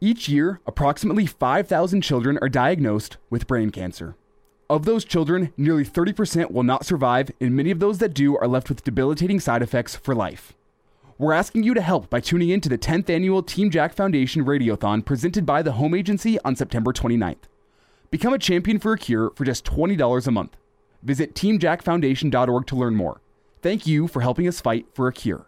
Each year, approximately 5,000 children are diagnosed with brain cancer. Of those children, nearly 30% will not survive, and many of those that do are left with debilitating side effects for life. We're asking you to help by tuning in to the 10th annual Team Jack Foundation Radiothon presented by the Home Agency on September 29th. Become a champion for a cure for just $20 a month. Visit teamjackfoundation.org to learn more. Thank you for helping us fight for a cure.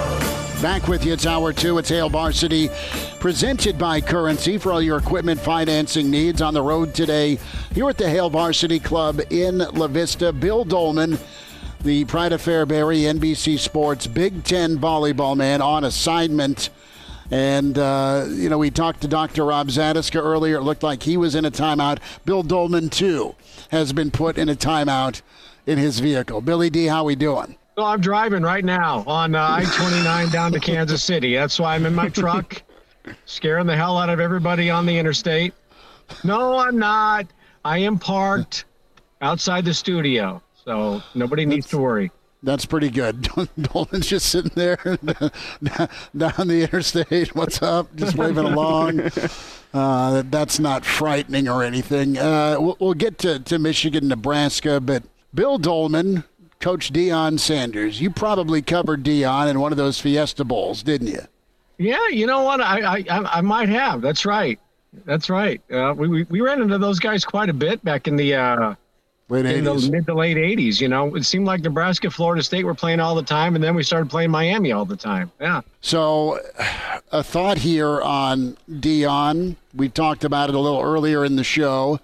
Back with you. It's hour two. It's Hail Varsity, presented by Currency for all your equipment financing needs on the road today. Here at the Hail Varsity Club in La Vista, Bill Doleman, the Pride of Fairbury, NBC Sports Big Ten volleyball man on assignment. And, uh, you know, we talked to Dr. Rob Zatechka earlier. It looked like he was in a timeout. Bill Doleman, too, has been put in a timeout in his vehicle. Billy D, how we doing? Well, I'm driving right now on uh, I-29 down to Kansas City. That's why I'm in my truck, scaring the hell out of everybody on the interstate. No, I'm not. I am parked outside the studio, so nobody needs to worry. That's pretty good. Doleman's just sitting there down the interstate. What's up? Just waving along. Uh, that's not frightening or anything. Uh, we'll, we'll, get to, to Michigan, Nebraska, but Bill Doleman, Coach Deion Sanders. You probably covered Deion in one of those Fiesta Bowls, didn't you? Yeah, you know what? I I, I might have. That's right. That's right. Uh, we, we, we ran into those guys quite a bit back in the uh, late in 80s. the mid to late '80s. You know, it seemed like Nebraska, Florida State were playing all the time, and then we started playing Miami all the time. Yeah. So, a thought here on Deion. We talked about it a little earlier in the show.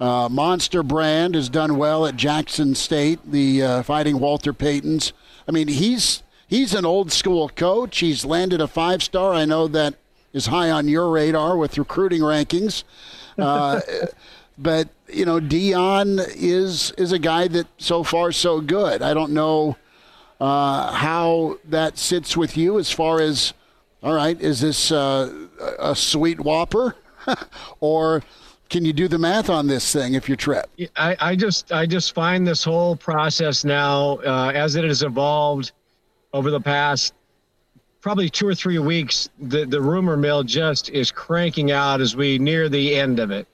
Uh, Monster Brand has done well at Jackson State, the uh, Fighting Walter Paytons. I mean, he's he's an old school coach. He's landed a five star. I know that is high on your radar with recruiting rankings. Uh, but you know, Deion is is a guy that so far so good. I don't know uh, how that sits with you as far as all right. Is this uh, a sweet whopper or can you do the math on this thing if you trip? I, I just I just find this whole process now uh, as it has evolved over the past probably two or three weeks, the, the rumor mill just is cranking out as we near the end of it.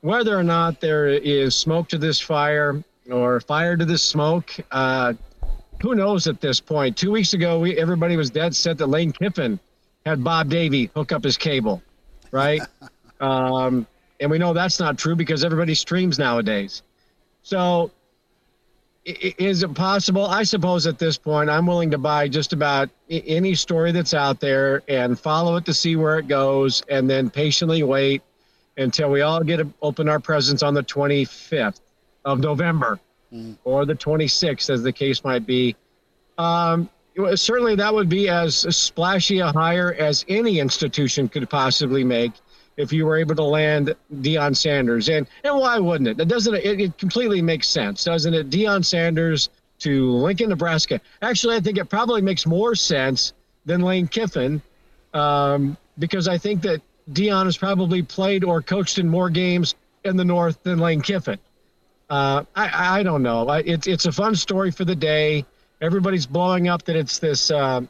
Whether or not there is smoke to this fire or fire to this smoke, uh, who knows at this point? Two weeks ago, we everybody was dead set that Lane Kiffin had Bob Davie hook up his cable, right? um, and we know that's not true because everybody streams nowadays. So, is it possible? I suppose at this point, I'm willing to buy just about any story that's out there and follow it to see where it goes, and then patiently wait until we all get to open our presents on the 25th of November mm. or the 26th, as the case might be. Um, certainly, that would be as splashy a hire as any institution could possibly make if you were able to land Deion Sanders. And and why wouldn't it? That doesn't it, it completely makes sense, doesn't it? Deion Sanders to Lincoln, Nebraska. Actually, I think it probably makes more sense than Lane Kiffin, um, because I think that Deion has probably played or coached in more games in the North than Lane Kiffin. Uh, I, I don't know. It's it's a fun story for the day. Everybody's blowing up that it's this uh,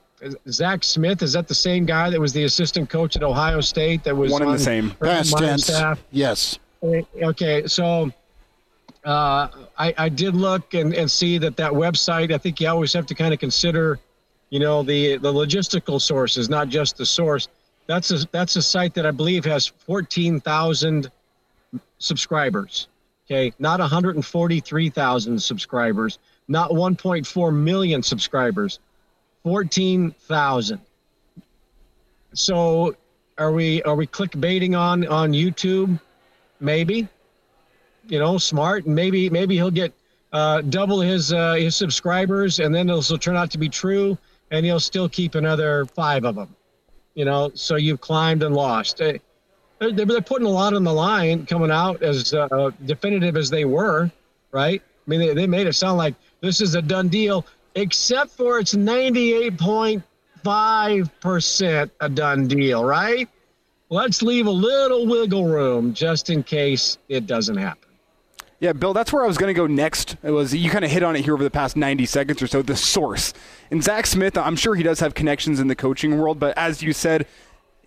Zach Smith is that the same guy that was the assistant coach at Ohio State? That was one in the same past tense. Staff? Yes. Okay, so uh, I, I did look and, and see that that website. I think you always have to kind of consider, you know, the the logistical sources, not just the source. That's a that's a site that I believe has fourteen thousand subscribers. Okay, not 143,000 subscribers, not 1.4 million subscribers, 14,000. So, are we are we clickbaiting on on YouTube? Maybe. You know, smart. Maybe maybe he'll get uh, double his uh, his subscribers, and then it'll turn out to be true, and he'll still keep another five of them. You know, so you've climbed and lost. Uh, they're, they're putting a lot on the line coming out as uh, definitive as they were, right? I mean, they, they made it sound like this is a done deal, except for it's 98.5% a done deal, right? Let's leave a little wiggle room just in case it doesn't happen. Yeah, Bill, that's where I was going to go next. It was you kind of hit on it here over the past 90 seconds or so. The source and Zach Smith. I'm sure he does have connections in the coaching world, but as you said,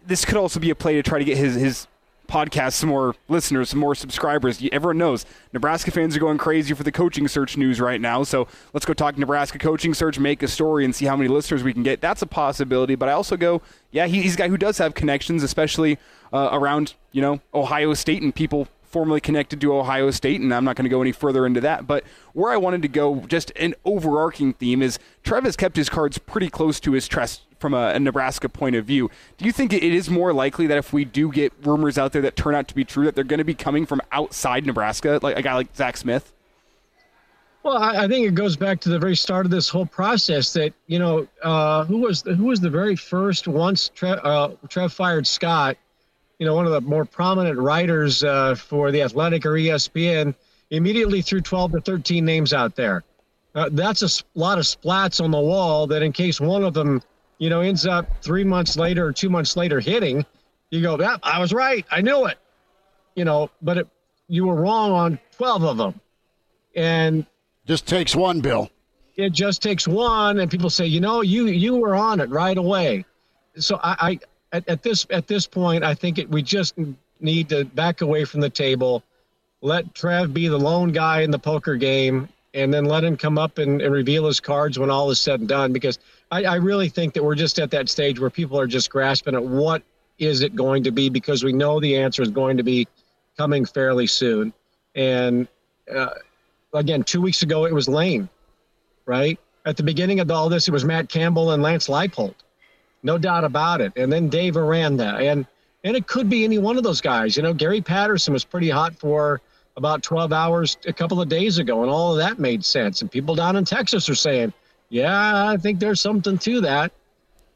this could also be a play to try to get his his podcast some more listeners, some more subscribers. Everyone knows Nebraska fans are going crazy for the coaching search news right now. So let's go talk Nebraska coaching search, make a story, and see how many listeners we can get. That's a possibility. But I also go, yeah, he's a guy who does have connections, especially uh, around you know Ohio State and people formerly connected to Ohio State, and I'm not going to go any further into that. But where I wanted to go, just an overarching theme, is Trev kept his cards pretty close to his chest from a, a, Nebraska point of view. Do you think it is more likely that if we do get rumors out there that turn out to be true, that they're going to be coming from outside Nebraska, like a guy like Zach Smith? Well, I, think it goes back to the very start of this whole process. That you know, uh, who was the, who was the very first once Trev, uh, Trev fired Scott you know, one of the more prominent writers uh, for the Athletic or ESPN, immediately threw 12 to 13 names out there. Uh, that's a lot of splats on the wall that, in case one of them, you know, ends up three months later or two months later hitting, you go, yeah, I was right. I knew it. You know, but it, you were wrong on 12 of them. And just takes one, Bill. It just takes one. And people say, you know, you, you were on it right away. So I, I at, at this at this point, I think it, we just need to back away from the table, let Trev be the lone guy in the poker game, and then let him come up and, and reveal his cards when all is said and done. Because I, I really think that we're just at that stage where people are just grasping at what is it going to be because we know the answer is going to be coming fairly soon. And uh, again, two weeks ago it was Lane, right? At the beginning of all this, it was Matt Campbell and Lance Leipold no doubt about it. And then Dave Aranda, and and it could be any one of those guys. You know, Gary Patterson was pretty hot for about 12 hours a couple of days ago, and all of that made sense. And people down in Texas are saying, "Yeah, I think there's something to that."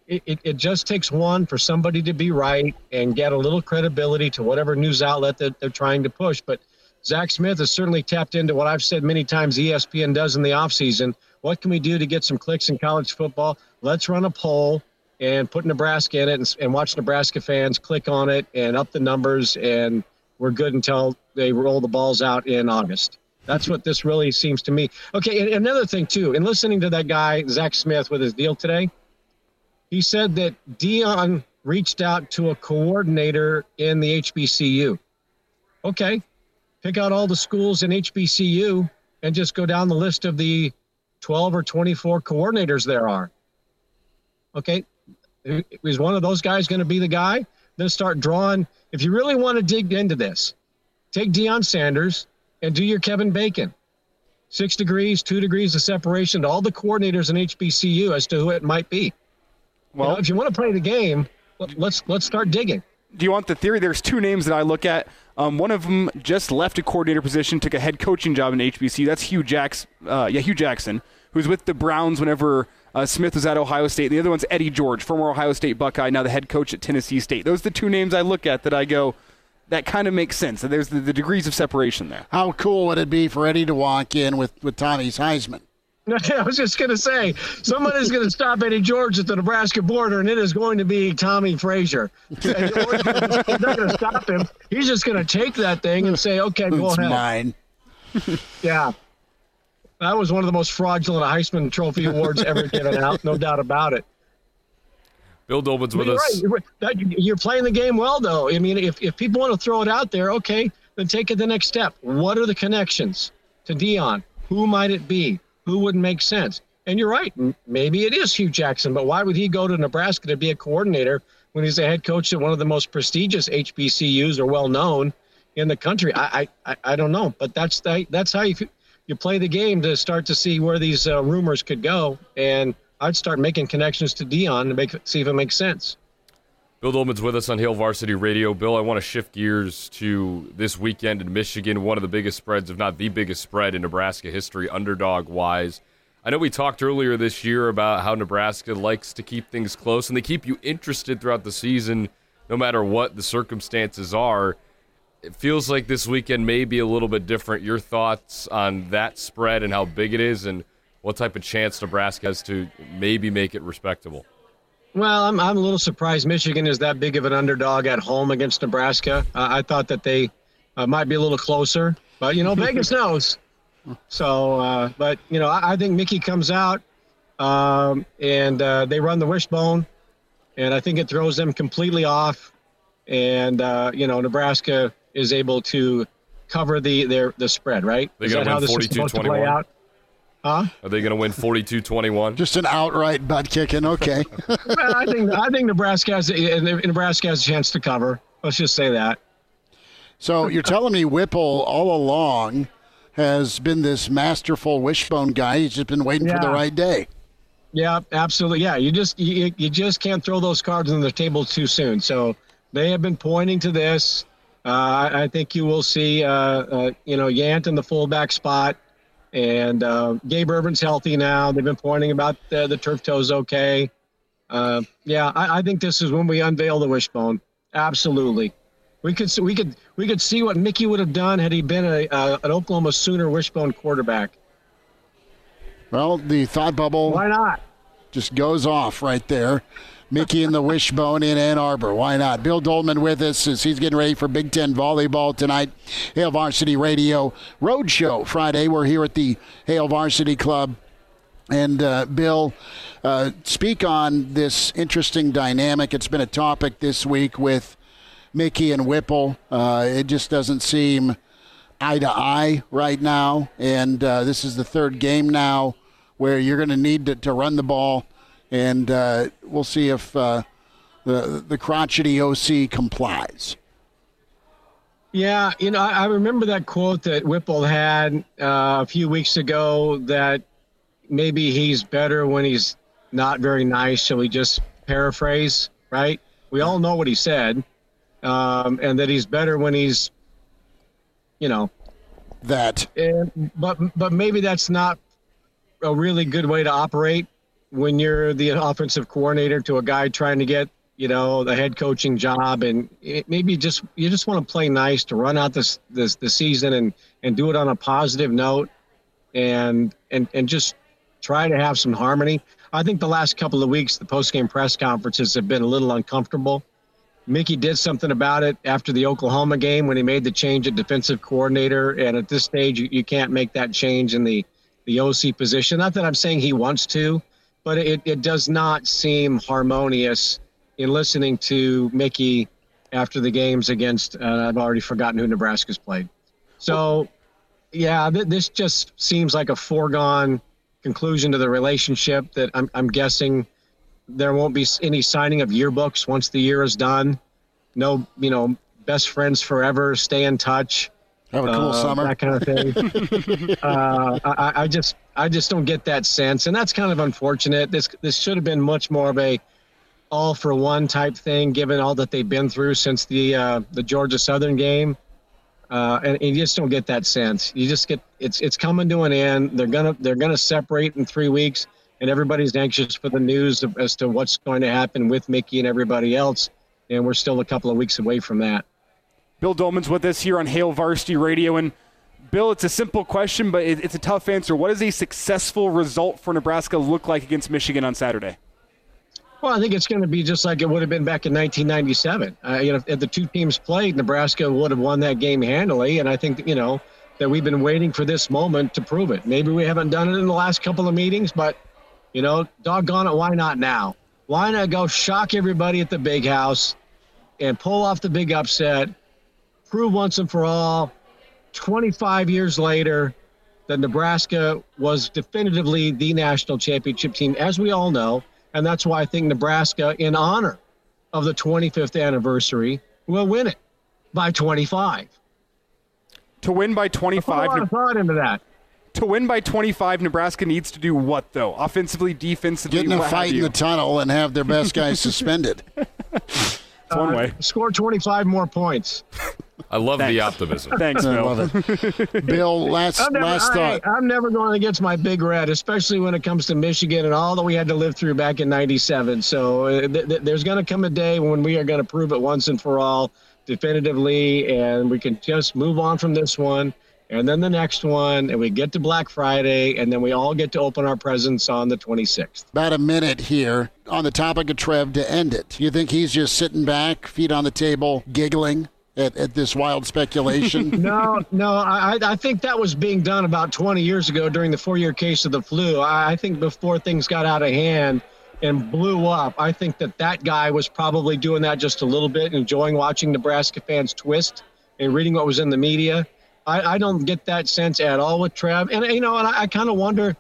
It, it, it just takes one for somebody to be right and get a little credibility to whatever news outlet that they're trying to push. But Zach Smith has certainly tapped into what I've said many times ESPN does in the offseason. What can we do to get some clicks in college football? Let's run a poll and put Nebraska in it and, and watch Nebraska fans click on it and up the numbers. And we're good until they roll the balls out in August. That's what this really seems to me. Okay, another thing too, in listening to that guy Zach Smith with his deal today, he said that Deion reached out to a coordinator in the HBCU. Okay, pick out all the schools in HBCU and just go down the list of the 12 or 24 coordinators there are. Okay, is one of those guys going to be the guy? Then start drawing. If you really want to dig into this, take Deion Sanders and do your Kevin Bacon. Six degrees, two degrees of separation to all the coordinators in HBCU as to who it might be. Well, you know, if you want to play the game, let's let's start digging. Do you want the theory? There's two names that I look at. Um, one of them just left a coordinator position, took a head coaching job in HBC. That's Hue Jackson. Uh, yeah, Hue Jackson, who's with the Browns whenever uh, Smith was at Ohio State. The other one's Eddie George, former Ohio State Buckeye, now the head coach at Tennessee State. Those are the two names I look at that I go, that kind of makes sense. There's the, the, degrees of separation there. How cool would it be for Eddie to walk in with, with Tommie's Heisman? I was just going to say, somebody's going to stop Eddie George at the Nebraska border, and it is going to be Tommie Frazier. He's not going to stop him. He's just going to take that thing and say, okay, go it's ahead. mine. yeah. That was one of the most fraudulent Heisman Trophy awards ever given out, no doubt about it. Bill Doleman's with us. Right. You're playing the game well, though. I mean, if, if people want to throw it out there, okay, then take it the next step. What are the connections to Deion? Who might it be? Who wouldn't make sense? And you're right. Maybe it is Hue Jackson, but why would he go to Nebraska to be a coordinator when he's a head coach at one of the most prestigious HBCUs or well known in the country. I I, I don't know, but that's the, that's how you you play the game to start to see where these uh, rumors could go, and I'd start making connections to Deion to make see if it makes sense. Bill Doleman's with us on Hail Varsity Radio. Bill, I want to shift gears to this weekend in Michigan, one of the biggest spreads, if not the biggest spread in Nebraska history, underdog wise. I know we talked earlier this year about how Nebraska likes to keep things close and they keep you interested throughout the season no matter what the circumstances are. It feels like this weekend may be a little bit different. Your thoughts on that spread and how big it is and what type of chance Nebraska has to maybe make it respectable? Well, I'm, I'm a little surprised Michigan is that big of an underdog at home against Nebraska. Uh, I thought that they uh, might be a little closer, but you know, Vegas knows. So, uh, but you know, I, I, think Mickey comes out um, and uh, they run the wishbone, and I think it throws them completely off. And uh, you know, Nebraska is able to cover the their the spread. Right? They're going to win 42-21. Huh? Are they going to win 42-21? Just an outright butt kicking. Okay. well, I think I think Nebraska has Nebraska has a chance to cover. Let's just say that. So you're telling me Whipple all along has been this masterful wishbone guy. He's just been waiting yeah. for the right day. Yeah, absolutely. Yeah, you just you, you just can't throw those cards on the table too soon. So they have been pointing to this. Uh, I think you will see, uh, uh, you know, Yant in the fullback spot. And uh, Gabe Ervin's healthy now. They've been pointing about the, the turf toes okay. Uh, yeah, I, I, think this is when we unveil the wishbone. Absolutely, we could we could we could see what Mickey would have done had he been a, a an Oklahoma Sooner wishbone quarterback. Well, the thought bubble. Why not? Just goes off right there. Mickey and the Wishbone in Ann Arbor. Why not? Bill Doleman with us as he's getting ready for Big Ten volleyball tonight. Hail Varsity Radio Roadshow Friday. We're here at the Hail Varsity Club. And uh, Bill, uh, speak on this interesting dynamic. It's been a topic this week with Mickey and Whipple. Uh, it just doesn't seem eye to eye right now. And uh, this is the third game now where you're going to need to run the ball and uh, we'll see if uh, the the crotchety OC complies. Yeah, you know, I, I remember that quote that Whipple had uh, a few weeks ago that maybe he's better when he's not very nice. Shall we just paraphrase? Right? We all know what he said, um, and that he's better when he's, you know, that. And, but but maybe that's not a really good way to operate when you're the offensive coordinator to a guy trying to get you know the head coaching job and maybe just you just want to play nice to run out this this the season and and do it on a positive note and and and just try to have some harmony. I think the last couple of weeks the post-game press conferences have been a little uncomfortable. Mickey did something about it after the oklahoma game when he made the change at defensive coordinator and at this stage you, you can't make that change in the the oc position. Not that i'm saying he wants to but it, it does not seem harmonious in listening to Mickey after the games against, uh, I've already forgotten who Nebraska's played. So, yeah, th- this just seems like a foregone conclusion to the relationship that I'm, I'm guessing there won't be any signing of yearbooks once the year is done. No, you know, best friends forever, stay in touch. Have a cool uh, summer. That kind of thing. uh, I, I, just, I just don't get that sense, and that's kind of unfortunate. This, this should have been much more of a all for one type thing, given all that they've been through since the uh, the Georgia Southern game. Uh, and, and, you just don't get that sense. You just get it's it's coming to an end. They're gonna they're gonna separate in three weeks, and everybody's anxious for the news as to what's going to happen with Mickey and everybody else. And we're still a couple of weeks away from that. Bill Doleman's with us here on Hail Varsity Radio. And Bill, it's a simple question, but it's a tough answer. What does a successful result for Nebraska look like against Michigan on Saturday? Well, I think it's going to be just like it would have been back in 1997. Uh, you know, if the two teams played, Nebraska would have won that game handily. And I think, you know, that we've been waiting for this moment to prove it. Maybe we haven't done it in the last couple of meetings, but, you know, doggone it, why not now? Why not go shock everybody at the big house and pull off the big upset prove once and for all, 25 years later, that Nebraska was definitively the national championship team, as we all know. And that's why I think Nebraska, in honor of the 25th anniversary, will win it by 25. To win by Put a 25, lot of thought into that. to win by 25, Nebraska needs to do what though? Offensively, defensively, Get in a fight in the tunnel and have their best guys suspended. It's one way. Score 25 more points. I love the optimism. Thanks, I Bill. love it. Bill, last I'm never, last I, thought. I'm never going against my big red, especially when it comes to Michigan and all that we had to live through back in '97. So uh, th- th- there's going to come a day when we are going to prove it once and for all, definitively, and we can just move on from this one. And then the next one, and we get to Black Friday, and then we all get to open our presents on the 26th. About a minute here on the topic of Trev to end it. You think he's just sitting back, feet on the table, giggling at, at this wild speculation? No, no, I, I think that was being done about 20 years ago during the four-year case of the flu. I, I think before things got out of hand and blew up, I think that that guy was probably doing that just a little bit, enjoying watching Nebraska fans twist and reading what was in the media. I, I don't get that sense at all with Trev. and you know, and I, I kind of wonder.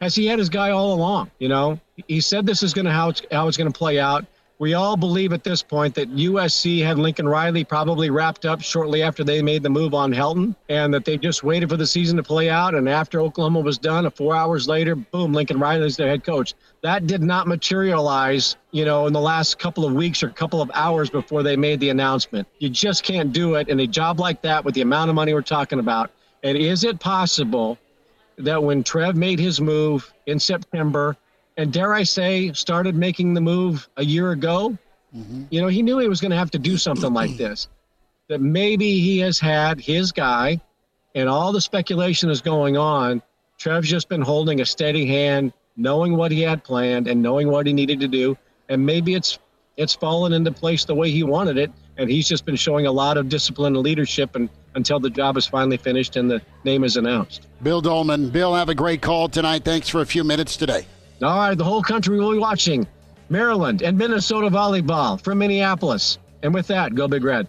Has he had his guy all along? You know, he said this is going to how it's how it's going to play out. We all believe at this point that USC had Lincoln Riley probably wrapped up shortly after they made the move on Helton, and that they just waited for the season to play out. And after Oklahoma was done, a four hours later, boom, Lincoln Riley's their head coach. That did not materialize, you know, in the last couple of weeks or couple of hours before they made the announcement. You just can't do it in a job like that with the amount of money we're talking about. And is it possible that when Trev made his move in September, and dare I say, started making the move a year ago, mm-hmm. you know, he knew he was going to have to do something like this. That maybe he has had his guy, and all the speculation is going on. Trev's just been holding a steady hand, knowing what he had planned and knowing what he needed to do, and maybe it's it's fallen into place the way he wanted it, and he's just been showing a lot of discipline and leadership, and until the job is finally finished and the name is announced. Bill Doleman. Bill, have a great call tonight. Thanks for a few minutes today. All right, the whole country will be watching Maryland and Minnesota volleyball from Minneapolis. And with that, go Big Red.